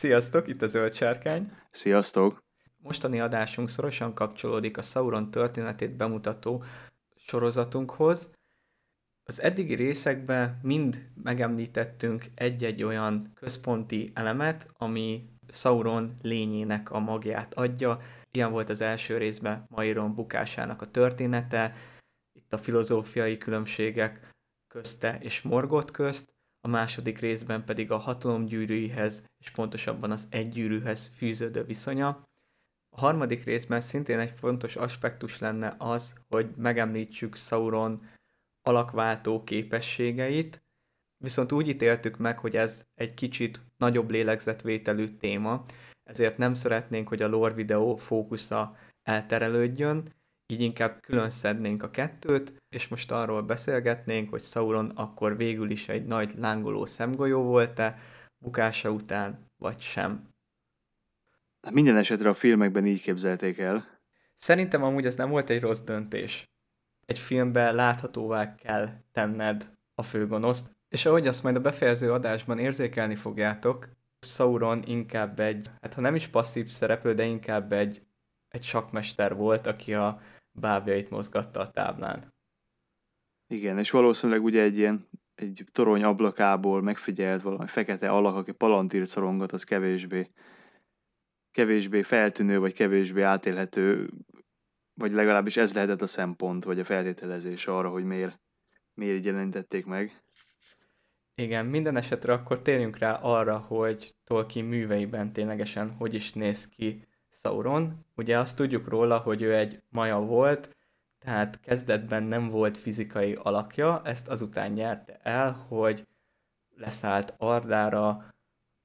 Sziasztok, itt a Zöld Sárkány. Sziasztok! Mostani adásunk szorosan kapcsolódik a Sauron történetét bemutató sorozatunkhoz. Az eddigi részekben mind megemlítettünk egy-egy olyan központi elemet, ami Sauron lényének a magját adja. Ilyen volt az első részben Mairon bukásának a története, itt a filozófiai különbségek közte és Morgot közt, a második részben pedig a hatalom gyűrűihez, és pontosabban az egy gyűrűhez fűződő viszonya. A harmadik részben szintén egy fontos aspektus lenne az, hogy megemlítsük Sauron alakváltó képességeit, viszont úgy ítéltük meg, hogy ez egy kicsit nagyobb lélegzetvételű téma, ezért nem szeretnénk, hogy a lore videó fókusza elterelődjön, így inkább külön szednénk a kettőt, és most arról beszélgetnénk, hogy Sauron akkor végül is egy nagy lángoló szemgolyó volt-e, bukása után, vagy sem. Hát minden esetre a filmekben így képzelték el. Szerintem amúgy ez nem volt egy rossz döntés. Egy filmben láthatóvá kell tenned a főgonoszt, és ahogy azt majd a befejező adásban érzékelni fogjátok, Sauron inkább egy, hát ha nem is passzív szereplő, de inkább egy, egy sakmester volt, aki a bábjait mozgatta a táblán. Igen, és valószínűleg ugye egy ilyen egy torony ablakából megfigyelt valami fekete alak, aki palantírt szorongat, az kevésbé, kevésbé feltűnő, vagy kevésbé átélhető, vagy legalábbis ez lehetett a szempont, vagy a feltételezés arra, hogy miért, miért így jelentették meg. Igen, minden esetre akkor térjünk rá arra, hogy Tolkien műveiben ténylegesen hogy is néz ki Sauron. Ugye azt tudjuk róla, hogy ő egy maja volt, tehát kezdetben nem volt fizikai alakja, ezt azután nyerte el, hogy leszállt Ardára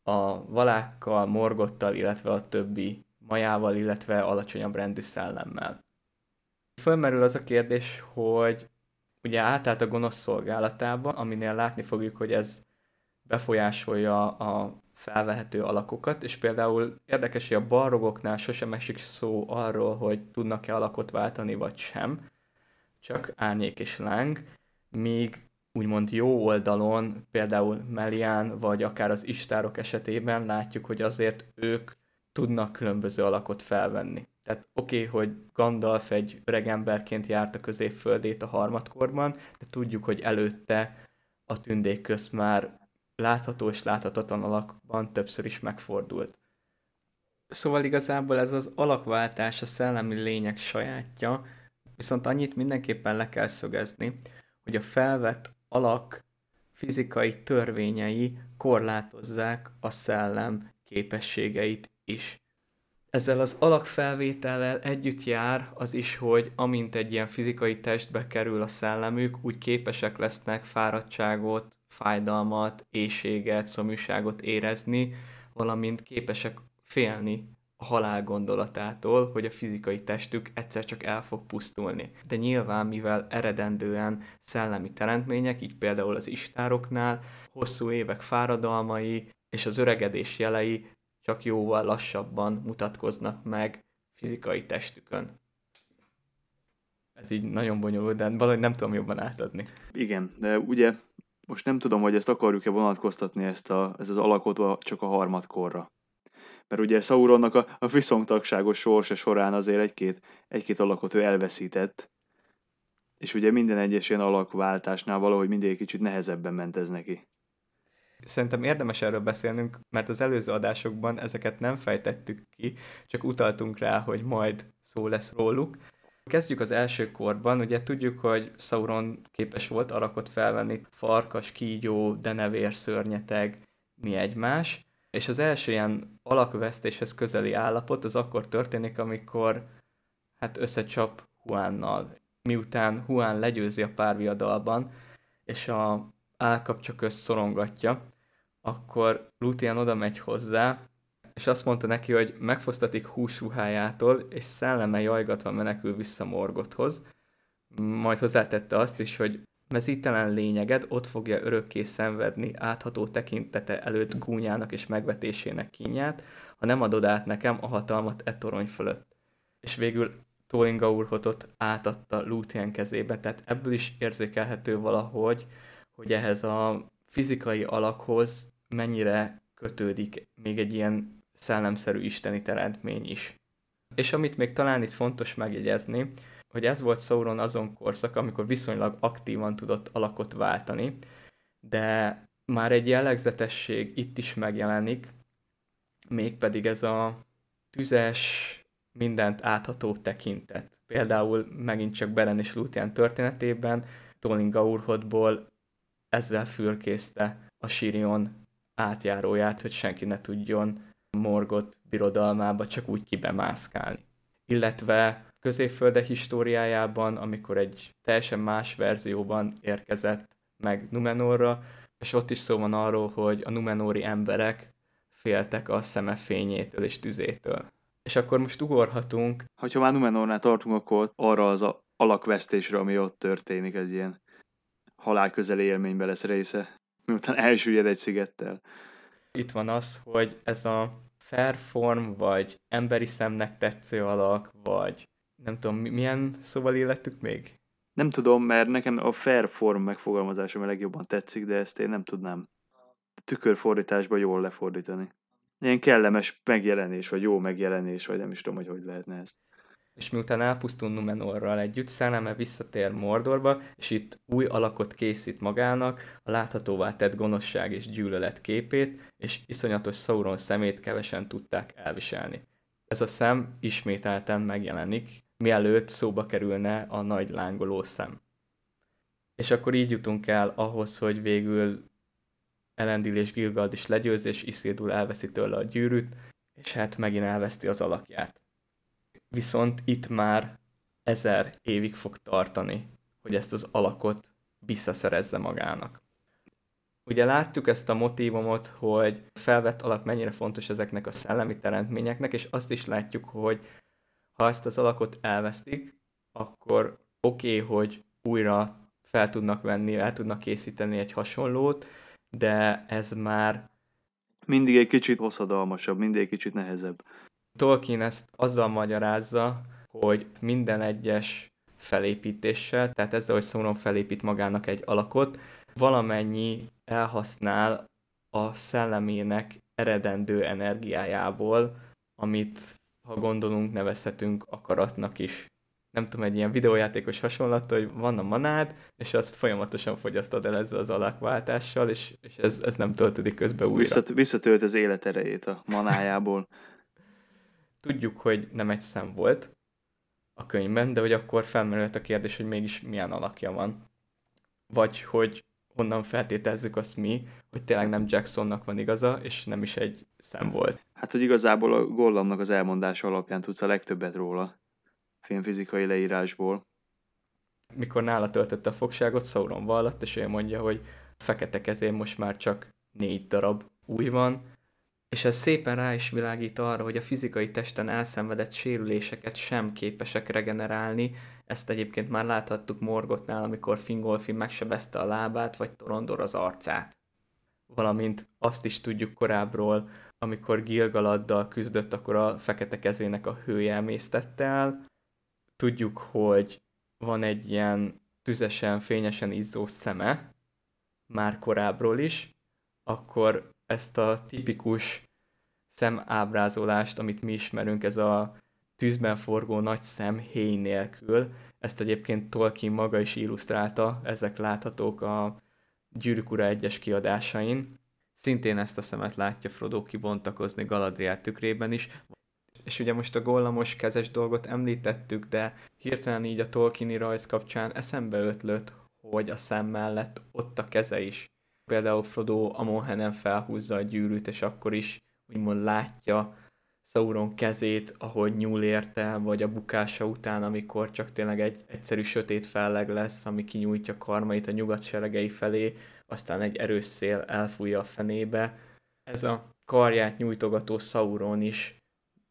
a valákkal, morgottal, illetve a többi majával, illetve alacsonyabb rendű szellemmel. Fölmerül az a kérdés, hogy ugye átállt a gonosz szolgálatába, aminél látni fogjuk, hogy ez befolyásolja a felvehető alakokat, és például érdekes, hogy a barrogoknál sosem esik szó arról, hogy tudnak-e alakot váltani, vagy sem, csak árnyék és láng, míg úgymond jó oldalon, például Melian, vagy akár az istárok esetében látjuk, hogy azért ők tudnak különböző alakot felvenni. Tehát oké, okay, hogy Gandalf egy öreg emberként járt a középföldét a harmadkorban, de tudjuk, hogy előtte a tündék közt már látható és láthatatlan alakban többször is megfordult. Szóval igazából ez az alakváltás a szellemi lények sajátja, viszont annyit mindenképpen le kell szögezni, hogy a felvett alak fizikai törvényei korlátozzák a szellem képességeit is. Ezzel az alakfelvétellel együtt jár az is, hogy amint egy ilyen fizikai testbe kerül a szellemük, úgy képesek lesznek fáradtságot, fájdalmat, éjséget, szomjúságot érezni, valamint képesek félni a halál gondolatától, hogy a fizikai testük egyszer csak el fog pusztulni. De nyilván, mivel eredendően szellemi teremtmények, így például az istároknál, hosszú évek fáradalmai és az öregedés jelei csak jóval lassabban mutatkoznak meg fizikai testükön. Ez így nagyon bonyolult, de valahogy nem tudom jobban átadni. Igen, de ugye most nem tudom, hogy ezt akarjuk-e vonatkoztatni ezt a, ez az alakot csak a harmadkorra. Mert ugye Sauronnak a, a viszontagságos sorsa során azért egy-két, egy-két alakot ő elveszített, és ugye minden egyes ilyen alakváltásnál valahogy mindig kicsit nehezebben ment ez neki. Szerintem érdemes erről beszélnünk, mert az előző adásokban ezeket nem fejtettük ki, csak utaltunk rá, hogy majd szó lesz róluk. Kezdjük az első korban, ugye tudjuk, hogy Sauron képes volt alakot felvenni, farkas, kígyó, denevér, szörnyeteg, mi egymás, és az első ilyen alakvesztéshez közeli állapot az akkor történik, amikor hát összecsap Huánnal. Miután Huán legyőzi a párviadalban, és a állkapcsa közt szorongatja, akkor Lúthien oda megy hozzá, és azt mondta neki, hogy megfosztatik húsruhájától, és szelleme jajgatva menekül vissza Morgothoz. Majd hozzátette azt is, hogy mezítelen lényeged ott fogja örökké szenvedni átható tekintete előtt gúnyának és megvetésének kínját, ha nem adod át nekem a hatalmat e torony fölött. És végül Tóinga úrhotot átadta Lúthien kezébe, tehát ebből is érzékelhető valahogy, hogy ehhez a fizikai alakhoz mennyire kötődik még egy ilyen szellemszerű isteni teremtmény is. És amit még talán itt fontos megjegyezni, hogy ez volt Sauron azon korszak, amikor viszonylag aktívan tudott alakot váltani, de már egy jellegzetesség itt is megjelenik, mégpedig ez a tüzes, mindent átható tekintet. Például megint csak Beren és Lúthien történetében Tolin Gaurhodból ezzel fürkészte a Sirion átjáróját, hogy senki ne tudjon Morgot birodalmába csak úgy kibemászkálni. Illetve középfölde históriájában, amikor egy teljesen más verzióban érkezett meg Numenorra, és ott is szó van arról, hogy a Numenori emberek féltek a szeme fényétől és tüzétől. És akkor most ugorhatunk. Ha már Numenornál tartunk, akkor arra az a alakvesztésre, ami ott történik, ez ilyen halálközeli élménybe lesz része, miután elsüllyed egy szigettel. Itt van az, hogy ez a fair form, vagy emberi szemnek tetsző alak, vagy nem tudom, milyen szóval illettük még? Nem tudom, mert nekem a fair form megfogalmazása a legjobban tetszik, de ezt én nem tudnám tükörfordításban jól lefordítani. Ilyen kellemes megjelenés, vagy jó megjelenés, vagy nem is tudom, hogy hogy lehetne ezt. És miután elpusztul Numenorral együtt, Szelleme visszatér Mordorba, és itt új alakot készít magának, a láthatóvá tett gonoszság és gyűlölet képét, és iszonyatos Sauron szemét kevesen tudták elviselni. Ez a szem ismételten megjelenik, mielőtt szóba kerülne a nagy lángoló szem. És akkor így jutunk el ahhoz, hogy végül Elendil és Gilgald is legyőz, és Isildur elveszi tőle a gyűrűt, és hát megint elveszti az alakját. Viszont itt már ezer évig fog tartani, hogy ezt az alakot visszaszerezze magának. Ugye láttuk ezt a motívumot, hogy felvett alak mennyire fontos ezeknek a szellemi teremtményeknek, és azt is látjuk, hogy ha ezt az alakot elvesztik, akkor oké, okay, hogy újra fel tudnak venni, el tudnak készíteni egy hasonlót, de ez már... Mindig egy kicsit hosszadalmasabb, mindig egy kicsit nehezebb. Tolkien ezt azzal magyarázza, hogy minden egyes felépítéssel, tehát ezzel, hogy Sauron felépít magának egy alakot, valamennyi elhasznál a szellemének eredendő energiájából, amit, ha gondolunk, nevezhetünk akaratnak is nem tudom, egy ilyen videójátékos hasonlat, hogy van a manád, és azt folyamatosan fogyasztod el ezzel az alakváltással, és, és ez, ez nem töltődik közbe újra. Visszat, visszatölt az életerejét a manájából. Tudjuk, hogy nem egy szem volt a könyvben, de hogy akkor felmerült a kérdés, hogy mégis milyen alakja van. Vagy hogy honnan feltételezzük azt mi, hogy tényleg nem Jacksonnak van igaza, és nem is egy szem volt. Hát, hogy igazából a Gollamnak az elmondása alapján tudsz a legtöbbet róla filmfizikai leírásból. Mikor nála töltette a fogságot, Sauron vallat, és ő mondja, hogy fekete kezén most már csak négy darab új van, és ez szépen rá is világít arra, hogy a fizikai testen elszenvedett sérüléseket sem képesek regenerálni. Ezt egyébként már láthattuk Morgotnál, amikor Fingolfi megsebezte a lábát, vagy Torondor az arcát. Valamint azt is tudjuk korábbról, amikor Gilgaladdal küzdött, akkor a fekete kezének a hője emésztette el, tudjuk, hogy van egy ilyen tüzesen, fényesen izzó szeme, már korábbról is, akkor ezt a tipikus szemábrázolást, amit mi ismerünk, ez a tűzben forgó nagy szem héj nélkül, ezt egyébként Tolkien maga is illusztrálta, ezek láthatók a Gyűrűk Ura egyes kiadásain. Szintén ezt a szemet látja Frodo kibontakozni Galadriel tükrében is, és ugye most a gollamos kezes dolgot említettük, de hirtelen így a Tolkieni rajz kapcsán eszembe ötlött, hogy a szem mellett ott a keze is. Például Frodo Amonhenen felhúzza a gyűrűt, és akkor is úgymond látja Sauron kezét, ahogy nyúl érte, vagy a bukása után, amikor csak tényleg egy egyszerű sötét felleg lesz, ami kinyújtja karmait a nyugat seregei felé, aztán egy erős szél elfújja a fenébe. Ez a karját nyújtogató Sauron is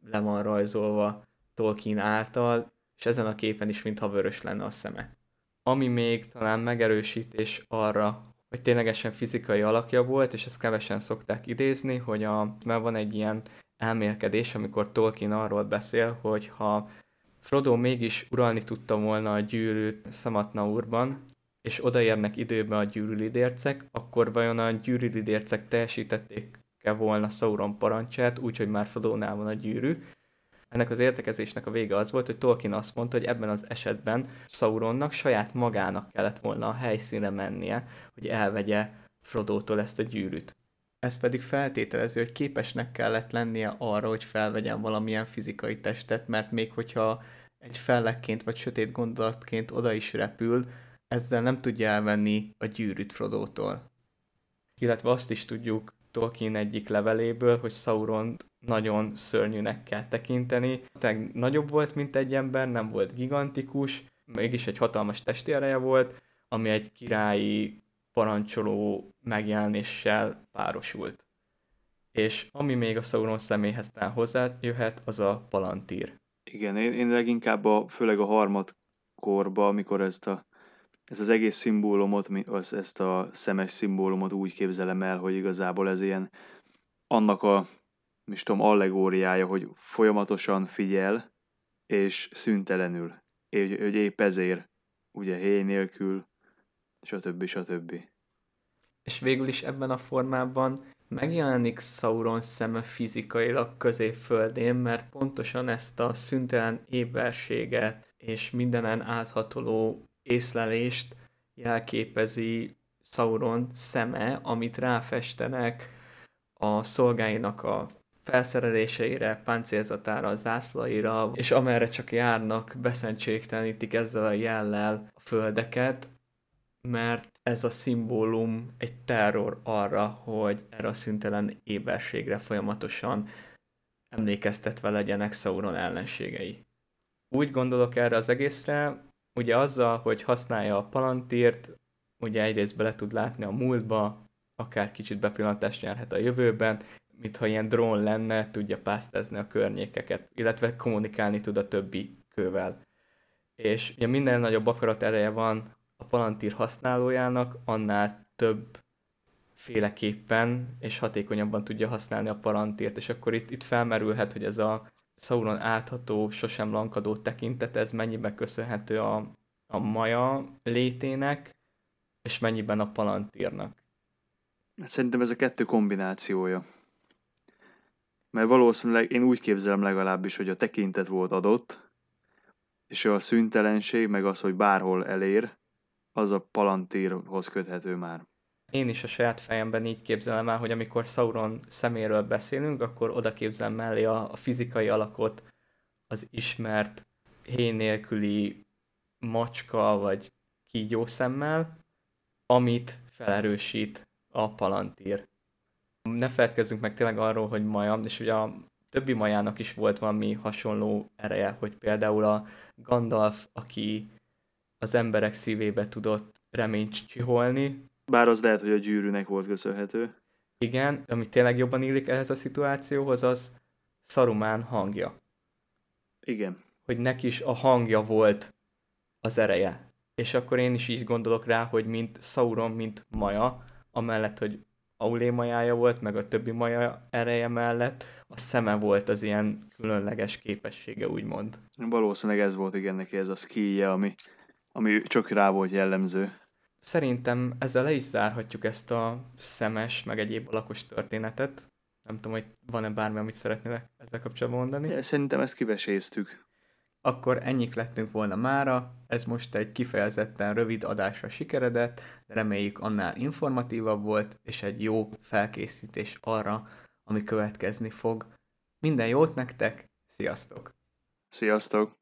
le van rajzolva Tolkien által, és ezen a képen is mintha vörös lenne a szeme. Ami még talán megerősítés arra, hogy ténylegesen fizikai alakja volt, és ezt kevesen szokták idézni, hogy a, mert van egy ilyen elmélkedés, amikor Tolkien arról beszél, hogy ha Frodo mégis uralni tudta volna a gyűrűt Szamatnaurban, és odaérnek időben a gyűrűlidércek, akkor vajon a gyűrűlidércek teljesítették teljesítette volna Sauron parancsát, úgyhogy már Frodónál van a gyűrű. Ennek az értekezésnek a vége az volt, hogy Tolkien azt mondta, hogy ebben az esetben Sauronnak saját magának kellett volna a helyszínre mennie, hogy elvegye Frodótól ezt a gyűrűt. Ez pedig feltételezi, hogy képesnek kellett lennie arra, hogy felvegyen valamilyen fizikai testet, mert még hogyha egy fellekként vagy sötét gondolatként oda is repül, ezzel nem tudja elvenni a gyűrűt Frodótól. Illetve azt is tudjuk Tolkien egyik leveléből, hogy Sauron nagyon szörnyűnek kell tekinteni. Tehát nagyobb volt, mint egy ember, nem volt gigantikus, mégis egy hatalmas testi ereje volt, ami egy királyi parancsoló megjelenéssel párosult. És ami még a Sauron személyhez talán hozzájöhet, az a palantír. Igen, én, én leginkább a, főleg a harmad korba, amikor ezt a ez az egész szimbólumot, ezt a szemes szimbólumot úgy képzelem el, hogy igazából ez ilyen annak a, is tudom, allegóriája, hogy folyamatosan figyel, és szüntelenül. Hogy, hogy épp ezért, ugye héj nélkül, stb. stb. És végül is ebben a formában megjelenik Sauron szeme fizikailag középföldén, mert pontosan ezt a szüntelen éberséget és mindenen áthatoló észlelést jelképezi Sauron szeme, amit ráfestenek a szolgáinak a felszereléseire, páncélzatára, zászlaira, és amerre csak járnak, beszentségtelenítik ezzel a jellel a földeket, mert ez a szimbólum egy terror arra, hogy erre a szüntelen éberségre folyamatosan emlékeztetve legyenek Sauron ellenségei. Úgy gondolok erre az egészre, ugye azzal, hogy használja a palantírt, ugye egyrészt bele tud látni a múltba, akár kicsit bepillantást nyerhet a jövőben, mintha ilyen drón lenne, tudja pásztázni a környékeket, illetve kommunikálni tud a többi kővel. És ugye minden nagyobb akarat ereje van a palantír használójának, annál több féleképpen és hatékonyabban tudja használni a palantírt, és akkor itt, itt felmerülhet, hogy ez a Sauron átható, sosem lankadó tekintet, ez mennyiben köszönhető a, a maja létének, és mennyiben a palantírnak. Szerintem ez a kettő kombinációja. Mert valószínűleg én úgy képzelem legalábbis, hogy a tekintet volt adott, és a szüntelenség, meg az, hogy bárhol elér, az a palantírhoz köthető már én is a saját fejemben így képzelem el, hogy amikor Sauron szeméről beszélünk, akkor oda képzelem mellé a, a fizikai alakot, az ismert hé nélküli macska vagy kígyószemmel, amit felerősít a palantír. Ne feledkezzünk meg tényleg arról, hogy maja, és ugye a többi majának is volt valami hasonló ereje, hogy például a Gandalf, aki az emberek szívébe tudott reményt csiholni, bár az lehet, hogy a gyűrűnek volt köszönhető. Igen, ami tényleg jobban illik ehhez a szituációhoz, az Szarumán hangja. Igen. Hogy neki is a hangja volt az ereje. És akkor én is így gondolok rá, hogy mint Sauron, mint Maja, amellett, hogy Aulé majája volt, meg a többi maja ereje mellett, a szeme volt az ilyen különleges képessége, úgymond. Valószínűleg ez volt igen neki ez a skije, ami, ami csak rá volt jellemző szerintem ezzel le is zárhatjuk ezt a szemes, meg egyéb alakos történetet. Nem tudom, hogy van-e bármi, amit szeretnél ezzel kapcsolatban mondani. Szerintem ezt kiveséztük. Akkor ennyik lettünk volna mára. Ez most egy kifejezetten rövid adásra sikeredett, de reméljük annál informatívabb volt, és egy jó felkészítés arra, ami következni fog. Minden jót nektek, sziasztok! Sziasztok!